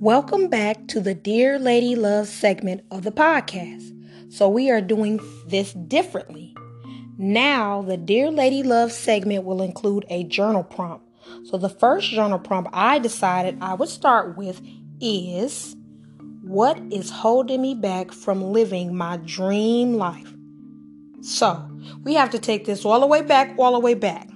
Welcome back to the Dear Lady Love segment of the podcast. So, we are doing this differently. Now, the Dear Lady Love segment will include a journal prompt. So, the first journal prompt I decided I would start with is What is holding me back from living my dream life? So, we have to take this all the way back, all the way back.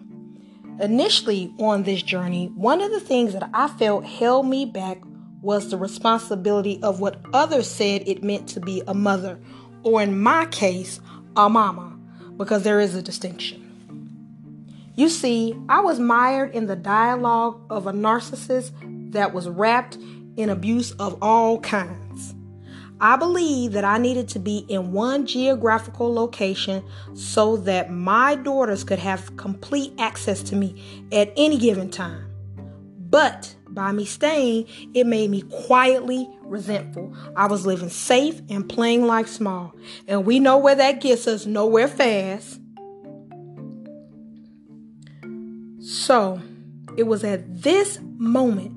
Initially on this journey, one of the things that I felt held me back was the responsibility of what others said it meant to be a mother, or in my case, a mama, because there is a distinction. You see, I was mired in the dialogue of a narcissist that was wrapped in abuse of all kinds. I believe that I needed to be in one geographical location so that my daughters could have complete access to me at any given time. But by me staying, it made me quietly resentful. I was living safe and playing life small. And we know where that gets us nowhere fast. So it was at this moment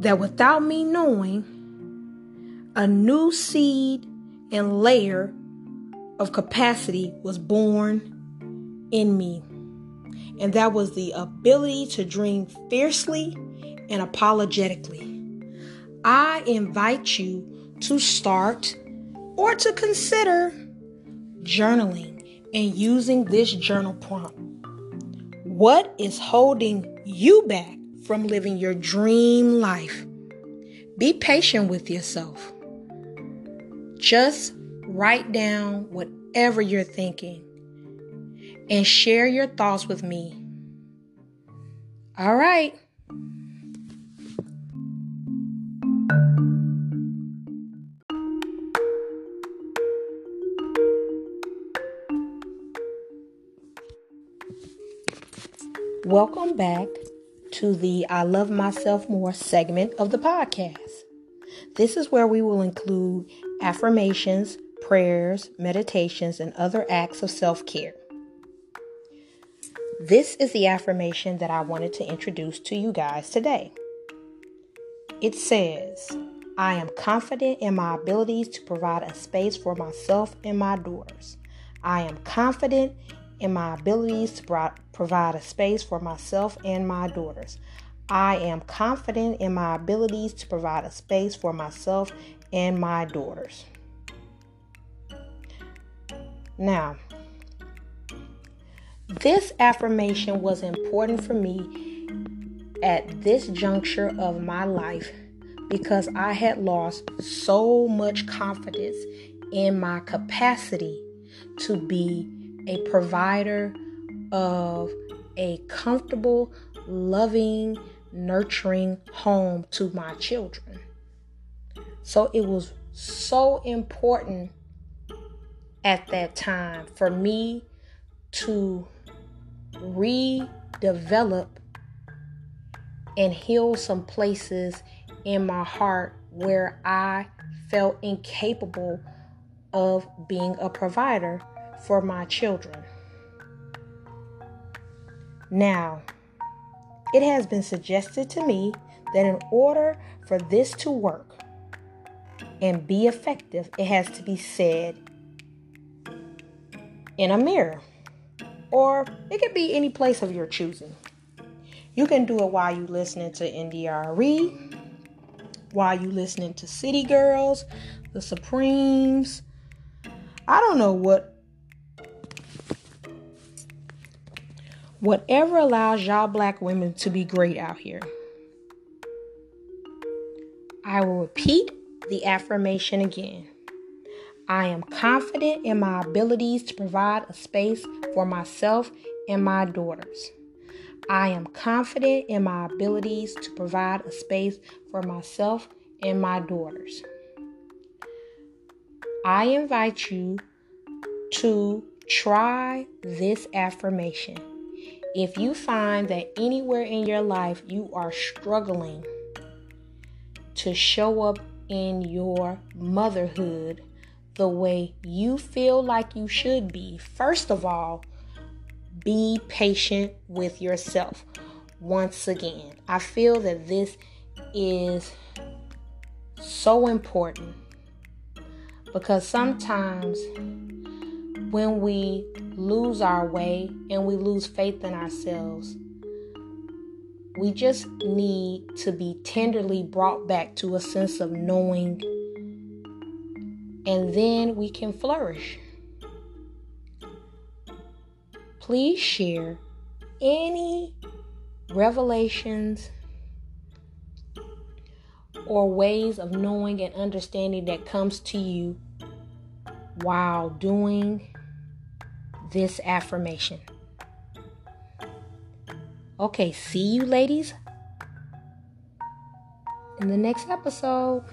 that without me knowing, a new seed and layer of capacity was born in me. And that was the ability to dream fiercely and apologetically. I invite you to start or to consider journaling and using this journal prompt. What is holding you back from living your dream life? Be patient with yourself. Just write down whatever you're thinking and share your thoughts with me. All right. Welcome back to the I Love Myself More segment of the podcast. This is where we will include affirmations, prayers, meditations, and other acts of self care. This is the affirmation that I wanted to introduce to you guys today. It says, I am confident in my abilities to provide a space for myself and my daughters. I am confident in my abilities to pro- provide a space for myself and my daughters. I am confident in my abilities to provide a space for myself and my daughters. Now, this affirmation was important for me at this juncture of my life because I had lost so much confidence in my capacity to be a provider of a comfortable, loving, nurturing home to my children. So it was so important at that time for me to redevelop and heal some places in my heart where I felt incapable of being a provider for my children. Now, it has been suggested to me that in order for this to work and be effective, it has to be said in a mirror, or it could be any place of your choosing. You can do it while you're listening to NDRE, while you're listening to City Girls, the Supremes. I don't know what Whatever allows y'all black women to be great out here. I will repeat the affirmation again. I am confident in my abilities to provide a space for myself and my daughters. I am confident in my abilities to provide a space for myself and my daughters. I invite you to try this affirmation. If you find that anywhere in your life you are struggling to show up in your motherhood the way you feel like you should be, first of all, be patient with yourself. Once again, I feel that this is so important because sometimes when we lose our way and we lose faith in ourselves, we just need to be tenderly brought back to a sense of knowing, and then we can flourish. Please share any revelations or ways of knowing and understanding that comes to you while doing this affirmation. Okay, see you ladies in the next episode.